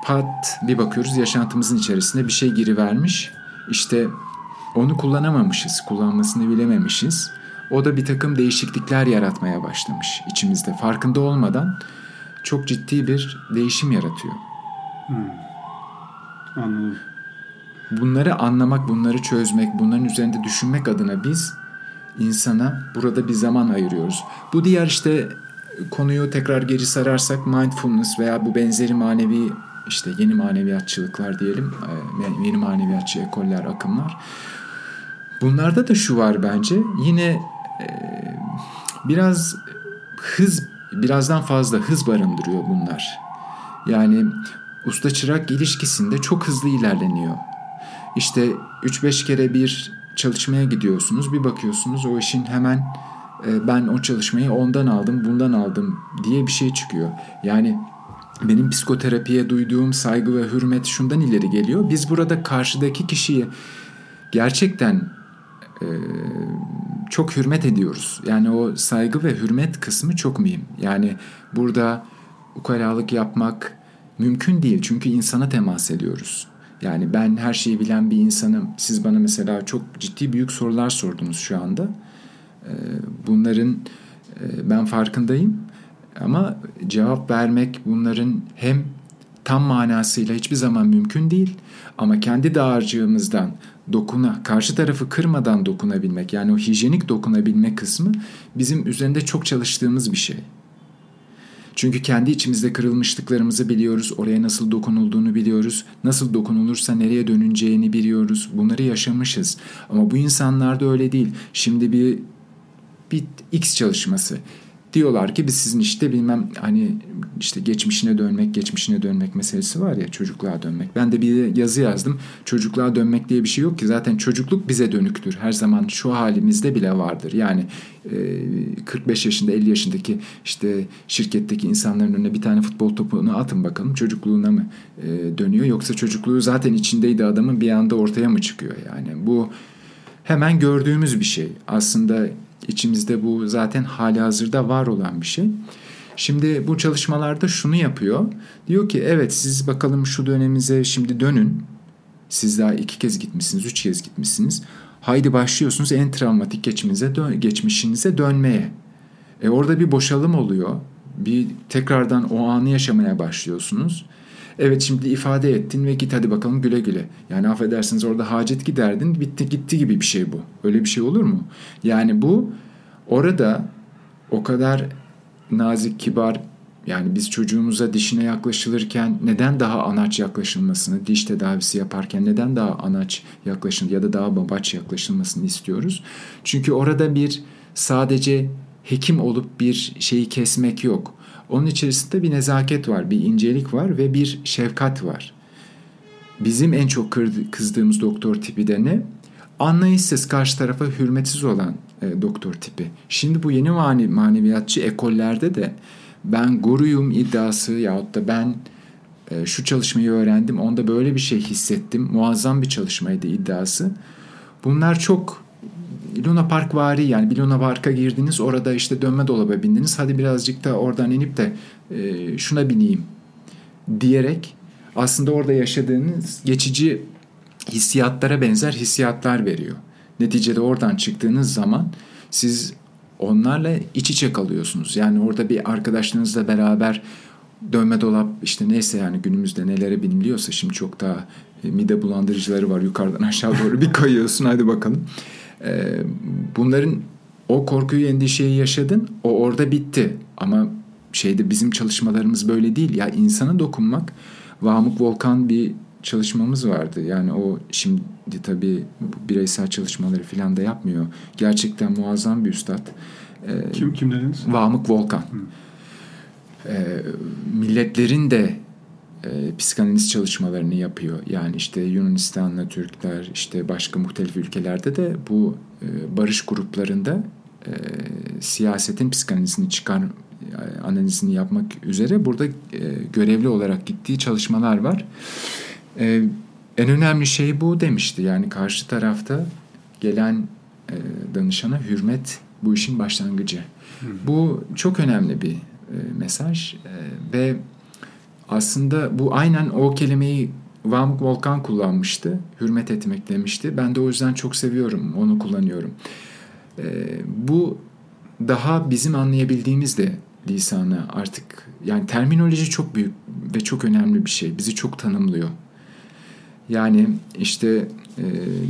pat bir bakıyoruz yaşantımızın içerisinde bir şey girivermiş. İşte onu kullanamamışız, kullanmasını bilememişiz. O da bir takım değişiklikler yaratmaya başlamış içimizde. Farkında olmadan çok ciddi bir değişim yaratıyor. Hmm. Anladım. Bunları anlamak, bunları çözmek, bunların üzerinde düşünmek adına biz insana burada bir zaman ayırıyoruz. Bu diğer işte konuyu tekrar geri sararsak mindfulness veya bu benzeri manevi işte yeni maneviyatçılıklar diyelim, e, yeni maneviyatçı ekoller, akımlar. Bunlarda da şu var bence. Yine biraz hız birazdan fazla hız barındırıyor bunlar. Yani usta çırak ilişkisinde çok hızlı ilerleniyor. İşte 3-5 kere bir çalışmaya gidiyorsunuz. Bir bakıyorsunuz o işin hemen e, ben o çalışmayı ondan aldım, bundan aldım diye bir şey çıkıyor. Yani benim psikoterapiye duyduğum saygı ve hürmet şundan ileri geliyor. Biz burada karşıdaki kişiyi gerçekten e, çok hürmet ediyoruz. Yani o saygı ve hürmet kısmı çok mühim. Yani burada ukalalık yapmak mümkün değil. Çünkü insana temas ediyoruz. Yani ben her şeyi bilen bir insanım. Siz bana mesela çok ciddi büyük sorular sordunuz şu anda. E, bunların e, ben farkındayım. Ama cevap vermek bunların hem tam manasıyla hiçbir zaman mümkün değil. Ama kendi dağarcığımızdan dokuna, karşı tarafı kırmadan dokunabilmek yani o hijyenik dokunabilme kısmı bizim üzerinde çok çalıştığımız bir şey. Çünkü kendi içimizde kırılmışlıklarımızı biliyoruz, oraya nasıl dokunulduğunu biliyoruz, nasıl dokunulursa nereye dönüneceğini biliyoruz. Bunları yaşamışız. Ama bu insanlarda öyle değil. Şimdi bir bir X çalışması diyorlar ki biz sizin işte bilmem hani işte geçmişine dönmek, geçmişine dönmek meselesi var ya çocukluğa dönmek. Ben de bir yazı yazdım. Çocukluğa dönmek diye bir şey yok ki. Zaten çocukluk bize dönüktür. Her zaman şu halimizde bile vardır. Yani 45 yaşında 50 yaşındaki işte şirketteki insanların önüne bir tane futbol topunu atın bakalım çocukluğuna mı dönüyor yoksa çocukluğu zaten içindeydi adamın bir anda ortaya mı çıkıyor yani bu hemen gördüğümüz bir şey aslında içimizde bu zaten hali hazırda var olan bir şey. Şimdi bu çalışmalarda şunu yapıyor. Diyor ki evet siz bakalım şu dönemize şimdi dönün. Siz daha iki kez gitmişsiniz, üç kez gitmişsiniz. Haydi başlıyorsunuz en travmatik geçmişinize, dön, geçmişinize dönmeye. E orada bir boşalım oluyor. Bir tekrardan o anı yaşamaya başlıyorsunuz. Evet şimdi ifade ettin ve git hadi bakalım güle güle. Yani affedersiniz orada hacet giderdin bitti gitti gibi bir şey bu. Öyle bir şey olur mu? Yani bu orada o kadar nazik kibar yani biz çocuğumuza dişine yaklaşılırken neden daha anaç yaklaşılmasını, diş tedavisi yaparken neden daha anaç yaklaşın ya da daha babaç yaklaşılmasını istiyoruz? Çünkü orada bir sadece hekim olup bir şeyi kesmek yok. Onun içerisinde bir nezaket var, bir incelik var ve bir şefkat var. Bizim en çok kızdığımız doktor tipi de ne? Anlayışsız, karşı tarafa hürmetsiz olan e, doktor tipi. Şimdi bu yeni mani, maneviyatçı ekollerde de ben guruyum iddiası yahut da ben e, şu çalışmayı öğrendim, onda böyle bir şey hissettim, muazzam bir çalışmaydı iddiası. Bunlar çok Luna Park vari yani bir Luna Park'a girdiniz orada işte dönme dolaba bindiniz hadi birazcık da oradan inip de e, şuna bineyim diyerek aslında orada yaşadığınız geçici hissiyatlara benzer hissiyatlar veriyor. Neticede oradan çıktığınız zaman siz onlarla iç içe kalıyorsunuz. Yani orada bir arkadaşlarınızla beraber dönme dolap işte neyse yani günümüzde nelere biniliyorsa şimdi çok daha e, mide bulandırıcıları var yukarıdan aşağı doğru bir kayıyorsun hadi bakalım. Ee, bunların o korkuyu endişeyi yaşadın o orada bitti ama şeyde bizim çalışmalarımız böyle değil ya insana dokunmak Vamuk Volkan bir çalışmamız vardı. Yani o şimdi tabii bireysel çalışmaları falan da yapmıyor. Gerçekten muazzam bir üstad. Ee, kim kim dediniz? Vamuk Volkan. Hı. Ee, milletlerin de e, psikanaliz çalışmalarını yapıyor. Yani işte Yunanistan'la Türkler, işte başka muhtelif ülkelerde de bu e, barış gruplarında e, siyasetin psikanalizini çıkar e, analizini yapmak üzere burada e, görevli olarak gittiği çalışmalar var. E, en önemli şey bu demişti. Yani karşı tarafta gelen e, danışana hürmet bu işin başlangıcı. Hı. Bu çok önemli bir e, mesaj e, ve aslında bu aynen o kelimeyi Vamuk Volkan kullanmıştı. Hürmet etmek demişti. Ben de o yüzden çok seviyorum, onu kullanıyorum. E, bu daha bizim anlayabildiğimiz de lisanı artık yani terminoloji çok büyük ve çok önemli bir şey. Bizi çok tanımlıyor. Yani işte e,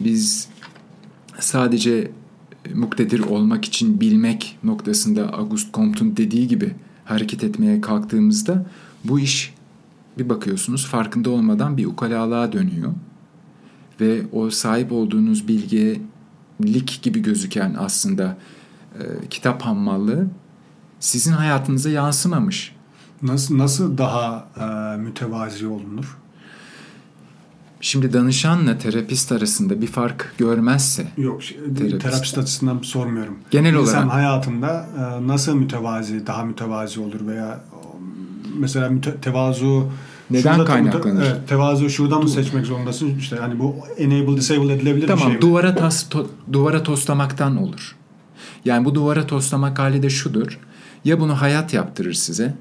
biz sadece muktedir olmak için bilmek noktasında August Comte'un dediği gibi hareket etmeye kalktığımızda bu iş bir bakıyorsunuz farkında olmadan bir ukalalığa dönüyor. Ve o sahip olduğunuz bilgelik gibi gözüken aslında e, kitap hammallığı sizin hayatınıza yansımamış. Nasıl nasıl daha e, mütevazi olunur? Şimdi danışanla terapist arasında bir fark görmezse Yok terapist, terapist açısından sormuyorum. Genel İnsan olarak hayatında e, nasıl mütevazi, daha mütevazi olur veya mesela tevazu neden kaynaklanır? Müte, evet, tevazu şuradan mı seçmek zorundasın? İşte hani bu enable disable edilebilir tamam, bir şey mi? duvara tas, to, duvara toslamaktan olur. Yani bu duvara toslamak hali de şudur. Ya bunu hayat yaptırır size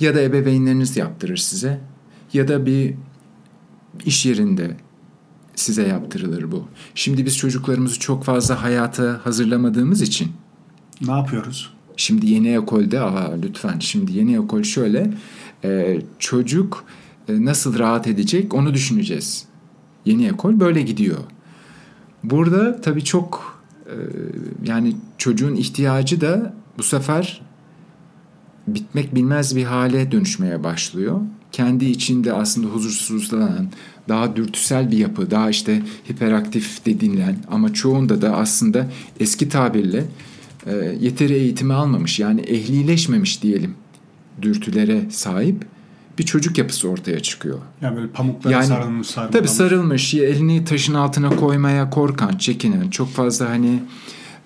ya da ebeveynleriniz yaptırır size ya da bir iş yerinde size yaptırılır bu. Şimdi biz çocuklarımızı çok fazla hayata hazırlamadığımız için ne yapıyoruz? Şimdi yeni ekolde aa, lütfen şimdi yeni ekol şöyle e, çocuk e, nasıl rahat edecek onu düşüneceğiz. Yeni ekol böyle gidiyor. Burada tabii çok e, yani çocuğun ihtiyacı da bu sefer bitmek bilmez bir hale dönüşmeye başlıyor. Kendi içinde aslında huzursuzlanan, daha dürtüsel bir yapı, daha işte hiperaktif dediğinden ama çoğunda da aslında eski tabirle e, yeteri eğitimi almamış yani ehlileşmemiş diyelim dürtülere sahip bir çocuk yapısı ortaya çıkıyor. Yani böyle pamuklara yani, sarılmış sarılmış. Tabii sarılmış, elini taşın altına koymaya korkan, çekinen, çok fazla hani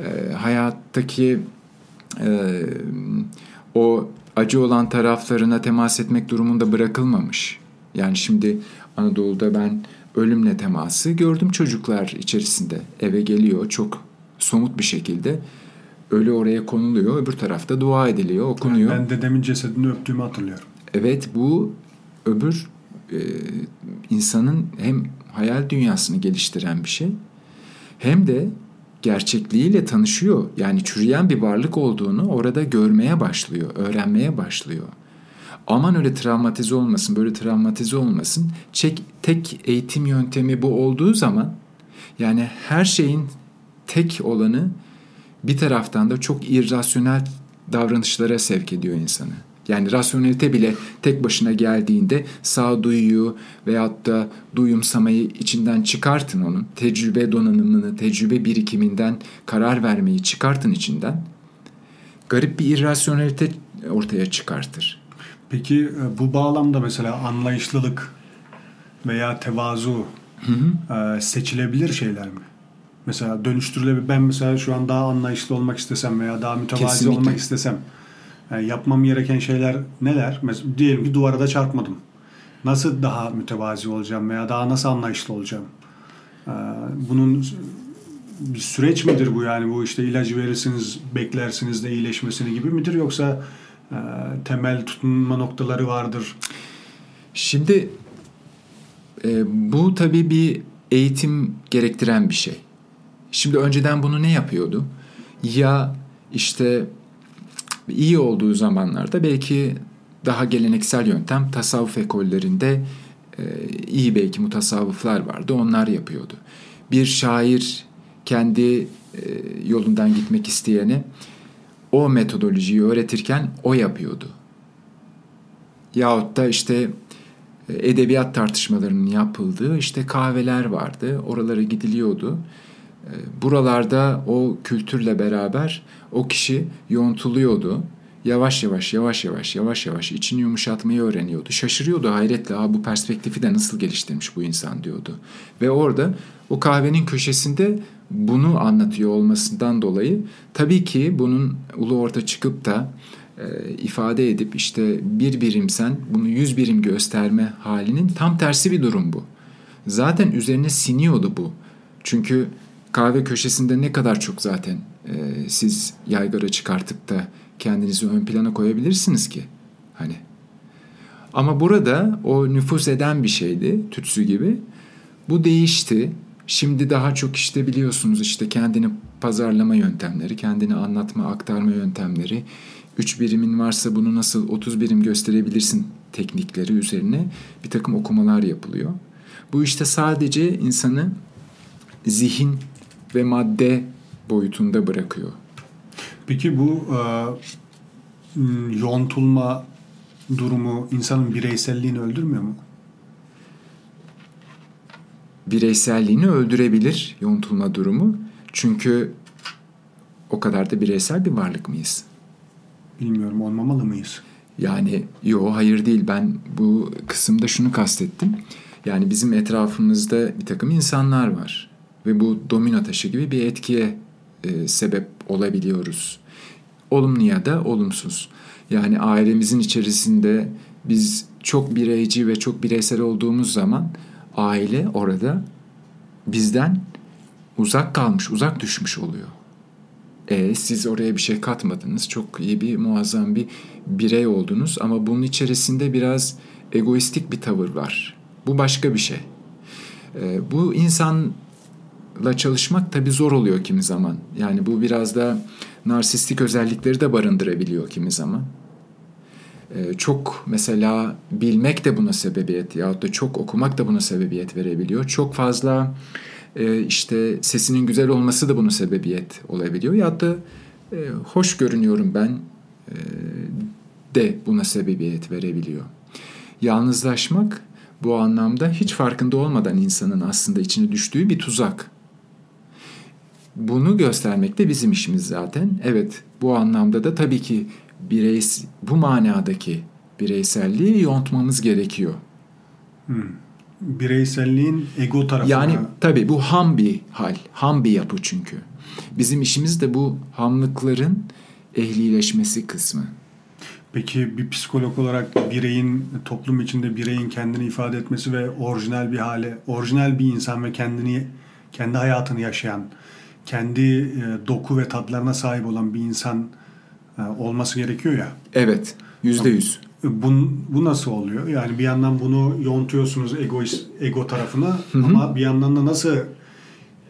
e, hayattaki e, o acı olan taraflarına temas etmek durumunda bırakılmamış. Yani şimdi Anadolu'da ben ölümle teması gördüm çocuklar içerisinde. Eve geliyor çok somut bir şekilde. Ölü oraya konuluyor, öbür tarafta dua ediliyor, okunuyor. Ben dedemin cesedini öptüğümü hatırlıyorum. Evet bu öbür e, insanın hem hayal dünyasını geliştiren bir şey hem de gerçekliğiyle tanışıyor. Yani çürüyen bir varlık olduğunu orada görmeye başlıyor, öğrenmeye başlıyor. Aman öyle travmatize olmasın, böyle travmatize olmasın. Çek, tek eğitim yöntemi bu olduğu zaman yani her şeyin tek olanı bir taraftan da çok irrasyonel davranışlara sevk ediyor insanı. Yani rasyonelite bile tek başına geldiğinde sağduyuyu veyahut da duyumsamayı içinden çıkartın onun. Tecrübe donanımını, tecrübe birikiminden karar vermeyi çıkartın içinden. Garip bir irrasyonelite ortaya çıkartır. Peki e, bu bağlamda mesela anlayışlılık veya tevazu hı hı. E, seçilebilir şeyler mi? Mesela dönüştürülebilir. Ben mesela şu an daha anlayışlı olmak istesem veya daha mütevazi Kesinlikle. olmak istesem yani yapmam gereken şeyler neler? Mesela diyelim ki duvara da çarpmadım. Nasıl daha mütevazi olacağım veya daha nasıl anlayışlı olacağım? Ee, bunun bir süreç midir bu yani bu işte ilacı verirsiniz beklersiniz de iyileşmesini gibi midir yoksa e, temel tutunma noktaları vardır? Şimdi e, bu tabii bir eğitim gerektiren bir şey. Şimdi önceden bunu ne yapıyordu? Ya işte iyi olduğu zamanlarda belki daha geleneksel yöntem tasavvuf ekollerinde e, iyi belki mutasavvıflar vardı. Onlar yapıyordu. Bir şair kendi e, yolundan gitmek isteyene o metodolojiyi öğretirken o yapıyordu. Yahut da işte e, edebiyat tartışmalarının yapıldığı işte kahveler vardı. Oralara gidiliyordu. Buralarda o kültürle beraber o kişi yontuluyordu. Yavaş yavaş yavaş yavaş yavaş yavaş içini yumuşatmayı öğreniyordu. Şaşırıyordu hayretle Aa, bu perspektifi de nasıl geliştirmiş bu insan diyordu. Ve orada o kahvenin köşesinde bunu anlatıyor olmasından dolayı tabii ki bunun ulu orta çıkıp da e, ifade edip işte bir birimsen bunu yüz birim gösterme halinin tam tersi bir durum bu. Zaten üzerine siniyordu bu. Çünkü kahve köşesinde ne kadar çok zaten e, siz yaygara çıkartıp da kendinizi ön plana koyabilirsiniz ki hani. Ama burada o nüfus eden bir şeydi tütsü gibi. Bu değişti. Şimdi daha çok işte biliyorsunuz işte kendini pazarlama yöntemleri, kendini anlatma, aktarma yöntemleri, 3 birimin varsa bunu nasıl 30 birim gösterebilirsin teknikleri üzerine bir takım okumalar yapılıyor. Bu işte sadece insanı zihin ve madde boyutunda bırakıyor. Peki bu e, yontulma durumu insanın bireyselliğini öldürmüyor mu? Bireyselliğini öldürebilir yontulma durumu. Çünkü o kadar da bireysel bir varlık mıyız? Bilmiyorum olmamalı mıyız? Yani yo hayır değil ben bu kısımda şunu kastettim. Yani bizim etrafımızda bir takım insanlar var ve bu domino taşı gibi bir etkiye e, sebep olabiliyoruz. Olumlu ya da olumsuz. Yani ailemizin içerisinde biz çok bireyci ve çok bireysel olduğumuz zaman aile orada bizden uzak kalmış, uzak düşmüş oluyor. E, siz oraya bir şey katmadınız. Çok iyi bir muazzam bir birey oldunuz ama bunun içerisinde biraz egoistik bir tavır var. Bu başka bir şey. E, bu insan la çalışmak tabii zor oluyor kimi zaman. Yani bu biraz da narsistik özellikleri de barındırabiliyor kimi zaman. Ee, çok mesela bilmek de buna sebebiyet ya da çok okumak da buna sebebiyet verebiliyor. Çok fazla e, işte sesinin güzel olması da buna sebebiyet olabiliyor. Ya da e, hoş görünüyorum ben e, de buna sebebiyet verebiliyor. Yalnızlaşmak bu anlamda hiç farkında olmadan insanın aslında içine düştüğü bir tuzak. Bunu göstermek de bizim işimiz zaten. Evet bu anlamda da tabii ki birey bu manadaki bireyselliği yontmamız gerekiyor. Hmm. Bireyselliğin ego tarafına. Yani tabii bu ham bir hal, ham bir yapı çünkü. Bizim işimiz de bu hamlıkların ehlileşmesi kısmı. Peki bir psikolog olarak bireyin toplum içinde bireyin kendini ifade etmesi ve orijinal bir hale, orijinal bir insan ve kendini kendi hayatını yaşayan, kendi e, doku ve tatlarına sahip olan bir insan e, olması gerekiyor ya. Evet, yüzde yüz. Bu, bu nasıl oluyor? Yani bir yandan bunu yontuyorsunuz egoist, ego tarafına Hı-hı. ama bir yandan da nasıl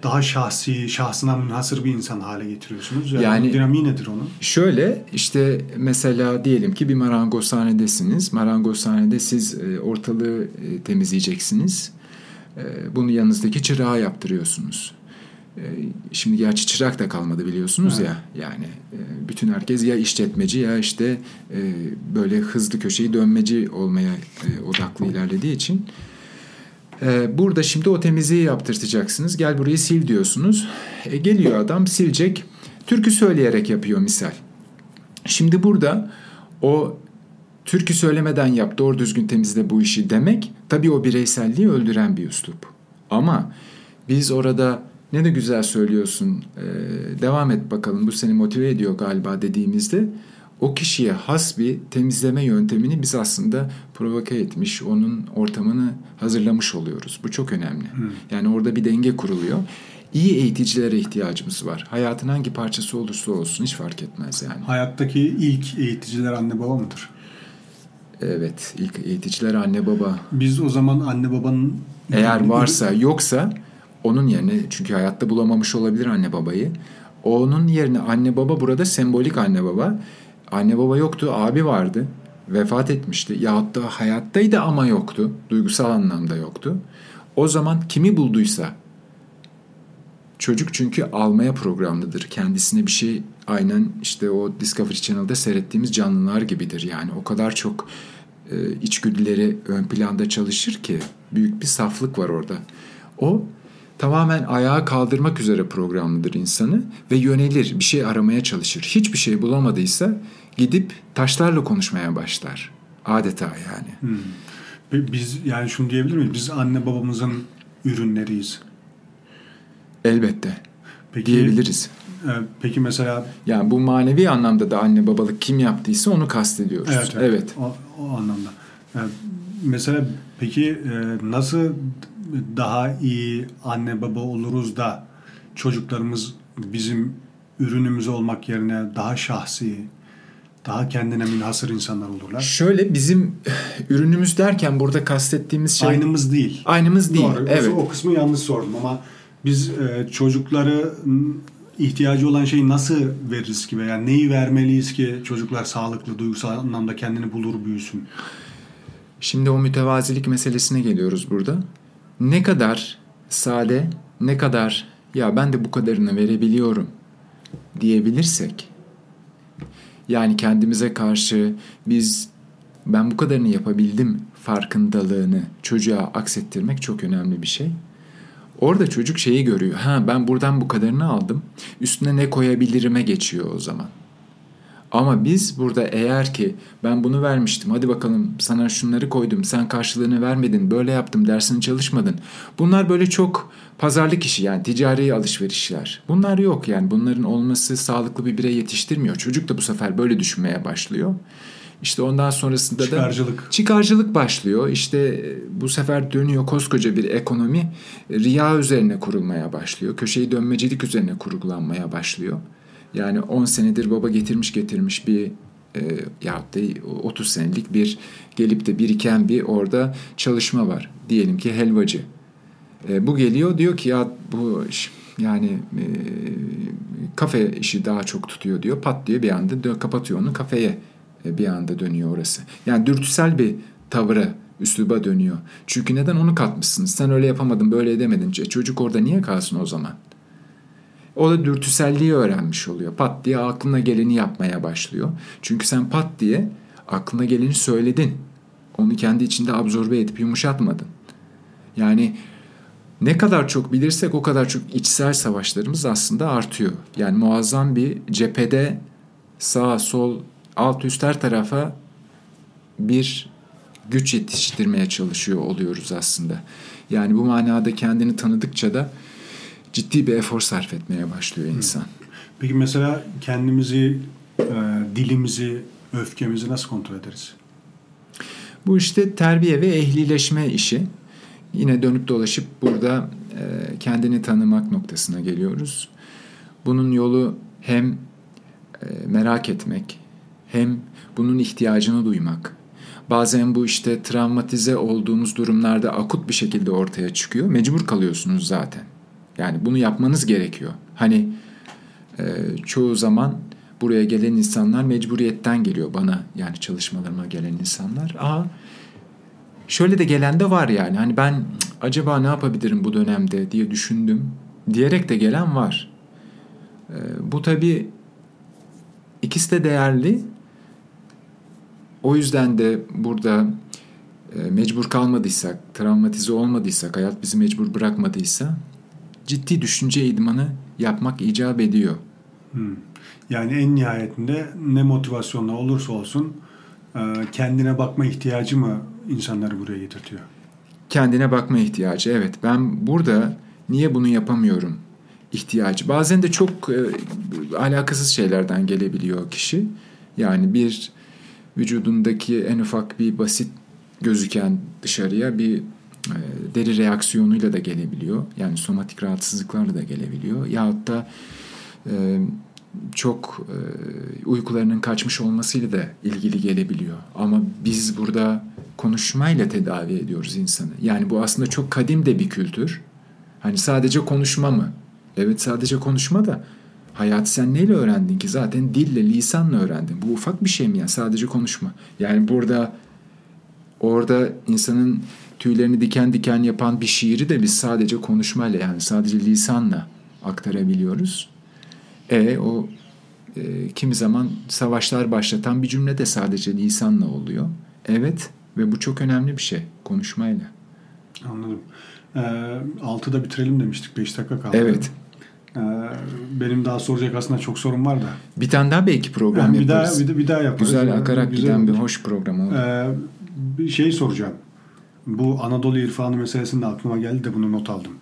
daha şahsi, şahsına münhasır bir insan hale getiriyorsunuz? Yani, yani dinamiği nedir onun? Şöyle işte mesela diyelim ki bir marangozhanedesiniz. Marangozhanede siz e, ortalığı e, temizleyeceksiniz. Bunu yanınızdaki çırağa yaptırıyorsunuz. Ee, şimdi gerçi çırak da kalmadı biliyorsunuz evet. ya yani e, bütün herkes ya işletmeci ya işte e, böyle hızlı köşeyi dönmeci olmaya e, odaklı ilerlediği için. Burada şimdi o temizliği yaptırtacaksınız. Gel burayı sil diyorsunuz. E, geliyor adam silecek. Türkü söyleyerek yapıyor misal. Şimdi burada o türkü söylemeden yap doğru düzgün temizle bu işi demek tabii o bireyselliği öldüren bir üslup. Ama biz orada ne de güzel söylüyorsun. Ee, devam et bakalım bu seni motive ediyor galiba dediğimizde o kişiye has bir temizleme yöntemini biz aslında provoke etmiş, onun ortamını hazırlamış oluyoruz. Bu çok önemli. Hmm. Yani orada bir denge kuruluyor. İyi eğiticilere ihtiyacımız var. Hayatın hangi parçası olursa olsun hiç fark etmez yani. Hayattaki ilk eğiticiler anne baba mıdır? Evet, ilk eğiticiler anne baba. Biz o zaman anne babanın eğer varsa yoksa onun yerine çünkü hayatta bulamamış olabilir anne babayı. Onun yerine anne baba burada sembolik anne baba. Anne baba yoktu, abi vardı. Vefat etmişti. Yahut da hayattaydı ama yoktu. Duygusal anlamda yoktu. O zaman kimi bulduysa çocuk çünkü almaya programlıdır. Kendisine bir şey aynen işte o Discovery Channel'da seyrettiğimiz canlılar gibidir. Yani o kadar çok e, içgüdüleri ön planda çalışır ki büyük bir saflık var orada. O tamamen ayağa kaldırmak üzere programlıdır insanı ve yönelir, bir şey aramaya çalışır. Hiçbir şey bulamadıysa gidip taşlarla konuşmaya başlar. Adeta yani. Hmm. Biz yani şunu diyebilir miyiz? Biz anne babamızın ürünleriyiz. Elbette. Peki, diyebiliriz. E, peki mesela yani bu manevi anlamda da anne babalık kim yaptıysa onu kastediyoruz. Evet. evet. evet. O, o anlamda. E, mesela peki e, nasıl daha iyi anne baba oluruz da çocuklarımız bizim ürünümüz olmak yerine daha şahsi, daha kendine münhasır insanlar olurlar. Şöyle bizim ürünümüz derken burada kastettiğimiz şey... Aynımız değil. Aynımız değil, Doğru. evet. O kısmı yanlış sordum ama biz e, çocukları ihtiyacı olan şeyi nasıl veririz ki veya neyi vermeliyiz ki çocuklar sağlıklı, duygusal anlamda kendini bulur, büyüsün? Şimdi o mütevazilik meselesine geliyoruz burada ne kadar sade, ne kadar ya ben de bu kadarını verebiliyorum diyebilirsek yani kendimize karşı biz ben bu kadarını yapabildim farkındalığını çocuğa aksettirmek çok önemli bir şey. Orada çocuk şeyi görüyor. Ha ben buradan bu kadarını aldım. Üstüne ne koyabilirime geçiyor o zaman. Ama biz burada eğer ki ben bunu vermiştim hadi bakalım sana şunları koydum sen karşılığını vermedin böyle yaptım dersini çalışmadın. Bunlar böyle çok pazarlık işi yani ticari alışverişler. Bunlar yok yani bunların olması sağlıklı bir birey yetiştirmiyor. Çocuk da bu sefer böyle düşünmeye başlıyor. İşte ondan sonrasında çıkarcılık. da çıkarcılık başlıyor. İşte e, bu sefer dönüyor koskoca bir ekonomi riya üzerine kurulmaya başlıyor. Köşeyi dönmecilik üzerine kurgulanmaya başlıyor. Yani 10 senedir baba getirmiş getirmiş bir e, yahut da 30 senelik bir gelip de biriken bir orada çalışma var. Diyelim ki helvacı. E, bu geliyor diyor ki ya bu yani e, kafe işi daha çok tutuyor diyor. Pat diye bir anda dö- kapatıyor onu kafeye e, bir anda dönüyor orası. Yani dürtüsel bir tavıra üsluba dönüyor. Çünkü neden onu katmışsınız? Sen öyle yapamadın böyle edemedin. Çocuk orada niye kalsın o zaman? O da dürtüselliği öğrenmiş oluyor. Pat diye aklına geleni yapmaya başlıyor. Çünkü sen pat diye aklına geleni söyledin. Onu kendi içinde absorbe edip yumuşatmadın. Yani ne kadar çok bilirsek o kadar çok içsel savaşlarımız aslında artıyor. Yani muazzam bir cephede sağ, sol, alt üst her tarafa bir güç yetiştirmeye çalışıyor oluyoruz aslında. Yani bu manada kendini tanıdıkça da ciddi bir efor sarf etmeye başlıyor insan. Peki mesela kendimizi, e, dilimizi, öfkemizi nasıl kontrol ederiz? Bu işte terbiye ve ehlileşme işi. Yine dönüp dolaşıp burada e, kendini tanımak noktasına geliyoruz. Bunun yolu hem e, merak etmek, hem bunun ihtiyacını duymak. Bazen bu işte travmatize olduğumuz durumlarda akut bir şekilde ortaya çıkıyor. Mecbur kalıyorsunuz zaten. Yani bunu yapmanız gerekiyor. Hani e, çoğu zaman buraya gelen insanlar mecburiyetten geliyor bana yani çalışmalarıma gelen insanlar. Aa şöyle de gelen de var yani. Hani ben acaba ne yapabilirim bu dönemde diye düşündüm diyerek de gelen var. E, bu tabii ikisi de değerli. O yüzden de burada e, mecbur kalmadıysak, travmatize olmadıysak, hayat bizi mecbur bırakmadıysa ciddi düşünce idmanı yapmak icap ediyor. Hmm. Yani en nihayetinde ne motivasyonla olursa olsun e, kendine bakma ihtiyacı mı insanları buraya getirtiyor? Kendine bakma ihtiyacı evet. Ben burada niye bunu yapamıyorum ihtiyacı. Bazen de çok e, alakasız şeylerden gelebiliyor kişi. Yani bir vücudundaki en ufak bir basit gözüken dışarıya bir e, deri reaksiyonuyla da gelebiliyor. Yani somatik rahatsızlıklarla da gelebiliyor. Yahut da e, çok e, uykularının kaçmış olmasıyla da ilgili gelebiliyor. Ama biz burada konuşmayla tedavi ediyoruz insanı. Yani bu aslında çok kadim de bir kültür. Hani sadece konuşma mı? Evet sadece konuşma da hayatı sen neyle öğrendin ki? Zaten dille, lisanla öğrendin. Bu ufak bir şey mi ya? Sadece konuşma. Yani burada orada insanın tüylerini diken diken yapan bir şiiri de biz sadece konuşmayla yani sadece lisanla aktarabiliyoruz. E o e, kimi zaman savaşlar başlatan bir cümle de sadece lisanla oluyor. Evet ve bu çok önemli bir şey konuşmayla. Anladım. E, altıda bitirelim demiştik. Beş dakika kaldı. Evet. E, benim daha soracak aslında çok sorum var da. Bir tane daha belki program Yani bir yaparız. daha bir, bir daha yaparız. Güzel akarak Güzel giden bir hoş program oldu. Ee, bir şey soracağım. Bu Anadolu irfanı meselesinde aklıma geldi de bunu not aldım.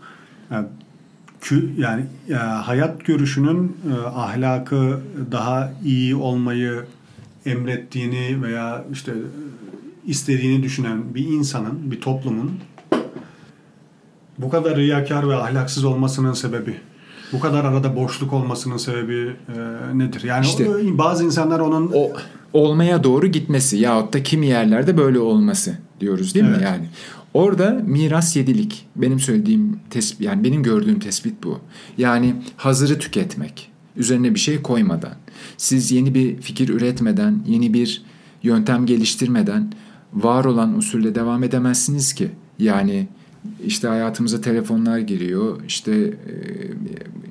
Yani, hayat görüşünün e, ahlakı daha iyi olmayı emrettiğini veya işte e, istediğini düşünen bir insanın, bir toplumun bu kadar riyakar ve ahlaksız olmasının sebebi, bu kadar arada boşluk olmasının sebebi e, nedir? Yani İşte- bazı insanlar onun o olmaya doğru gitmesi yahut da kimi yerlerde böyle olması diyoruz değil Evet. mi yani? Orada miras yedilik. Benim söylediğim tespit yani benim gördüğüm tespit bu. Yani hazırı tüketmek. Üzerine bir şey koymadan. Siz yeni bir fikir üretmeden, yeni bir yöntem geliştirmeden var olan usulle devam edemezsiniz ki. Yani işte hayatımıza telefonlar giriyor, işte e,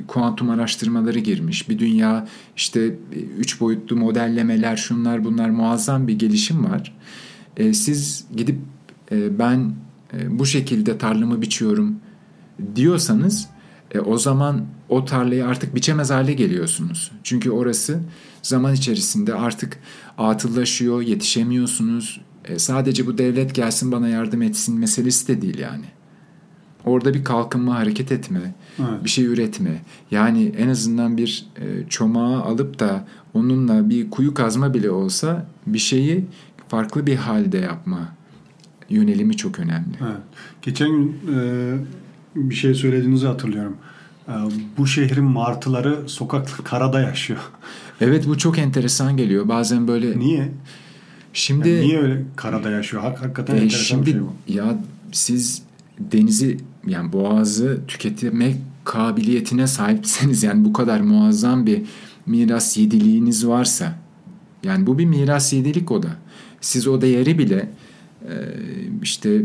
kuantum araştırmaları girmiş, bir dünya işte e, üç boyutlu modellemeler, şunlar bunlar muazzam bir gelişim var. E, siz gidip e, ben e, bu şekilde tarlamı biçiyorum diyorsanız e, o zaman o tarlayı artık biçemez hale geliyorsunuz. Çünkü orası zaman içerisinde artık atıllaşıyor, yetişemiyorsunuz. E, sadece bu devlet gelsin bana yardım etsin meselesi de değil yani. Orada bir kalkınma, hareket etme, Evet. bir şey üretme. Yani en azından bir e, çomağı alıp da onunla bir kuyu kazma bile olsa bir şeyi farklı bir halde yapma yönelimi çok önemli. Evet. Geçen gün e, bir şey söylediğinizi hatırlıyorum. E, bu şehrin martıları sokak karada yaşıyor. Evet bu çok enteresan geliyor. Bazen böyle Niye? şimdi Yani niye öyle karada yaşıyor? Hak, hakikaten e, enteresan bir şimdi şey bu. ya siz denizi yani boğazı tüketmek kabiliyetine sahipseniz yani bu kadar muazzam bir miras yediliğiniz varsa yani bu bir miras yedilik o da. Siz o değeri bile e, işte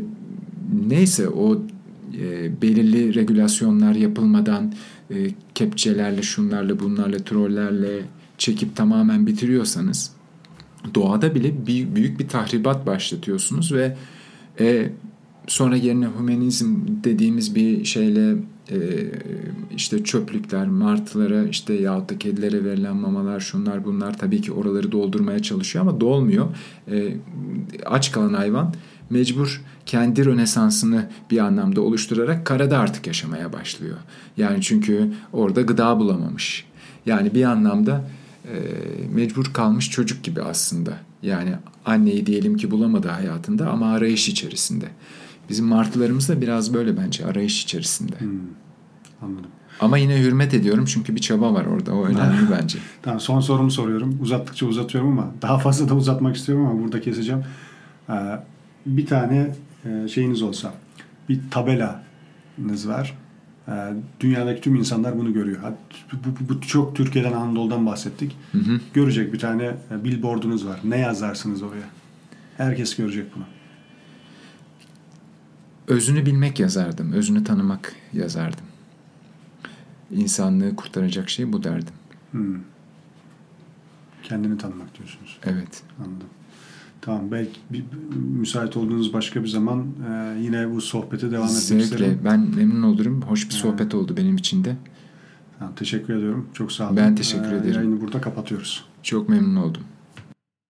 neyse o e, belirli regülasyonlar yapılmadan e, kepçelerle şunlarla bunlarla trollerle çekip tamamen bitiriyorsanız doğada bile büyük bir tahribat başlatıyorsunuz ve sonra yerine humanizm dediğimiz bir şeyle e, işte çöplükler, martılara işte yahut da kedilere verilen mamalar şunlar bunlar tabii ki oraları doldurmaya çalışıyor ama dolmuyor. E, aç kalan hayvan mecbur kendi rönesansını bir anlamda oluşturarak karada artık yaşamaya başlıyor. Yani çünkü orada gıda bulamamış. Yani bir anlamda e, mecbur kalmış çocuk gibi aslında. Yani anneyi diyelim ki bulamadı hayatında ama arayış içerisinde. Bizim martılarımız da biraz böyle bence arayış içerisinde. Hmm, anladım. Ama yine hürmet ediyorum çünkü bir çaba var orada. O önemli bence. Tamam son sorumu soruyorum. Uzattıkça uzatıyorum ama daha fazla da uzatmak istiyorum ama burada keseceğim. Ee, bir tane e, şeyiniz olsa bir tabelanız var. Ee, dünyadaki tüm insanlar bunu görüyor. Bu, bu, bu çok Türkiye'den Anadolu'dan bahsettik. Hı hı. Görecek bir tane e, billboardunuz var. Ne yazarsınız oraya? Herkes görecek bunu. Özünü bilmek yazardım. Özünü tanımak yazardım. İnsanlığı kurtaracak şey bu derdim. Hmm. Kendini tanımak diyorsunuz. Evet. Anladım. Tamam belki bir, müsait olduğunuz başka bir zaman e, yine bu sohbete devam etmek Zevkle. isterim. Ben memnun olurum. Hoş bir sohbet oldu benim için de. Tamam, teşekkür ediyorum. Çok sağ olun. Ben teşekkür ee, ederim. Yayını burada kapatıyoruz. Çok memnun oldum.